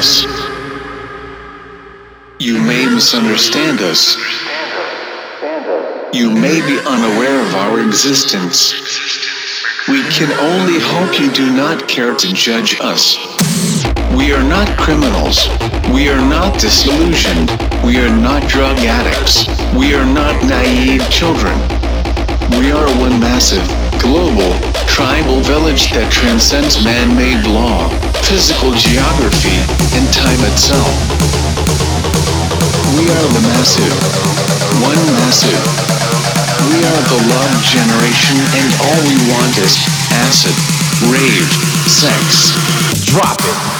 us. You may misunderstand us. You may be unaware of our existence. We can only hope you do not care to judge us. We are not criminals. We are not disillusioned. We are not drug addicts. We are not naive children. We are one massive, global, tribal village that transcends man-made law, physical geography, and time itself. We are the massive. One massive. We are the love generation and all we want is acid, rave, sex. Drop it.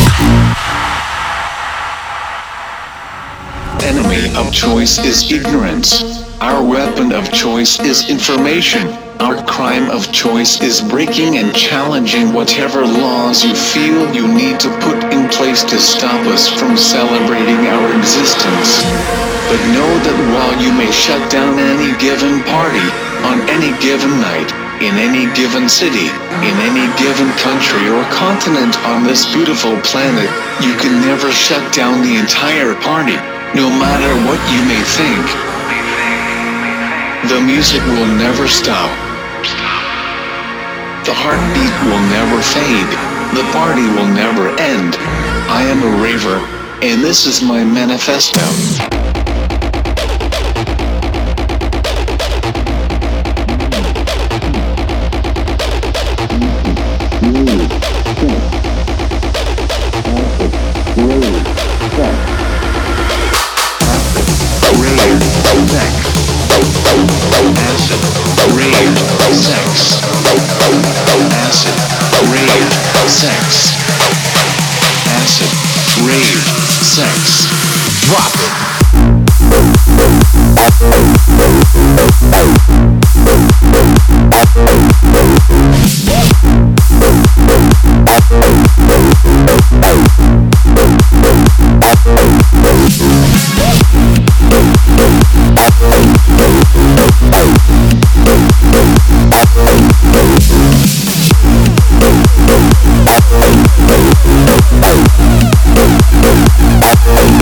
enemy of choice is ignorance. Our weapon of choice is information. Our crime of choice is breaking and challenging whatever laws you feel you need to put in place to stop us from celebrating our existence. But know that while you may shut down any given party, on any given night, in any given city, in any given country or continent on this beautiful planet, you can never shut down the entire party, no matter what you may think. The music will never stop. The heartbeat will never fade. The party will never end. I am a raver, and this is my manifesto. Rave, sex, acid, rave, sex, acid, rave, sex. Drop it. Thank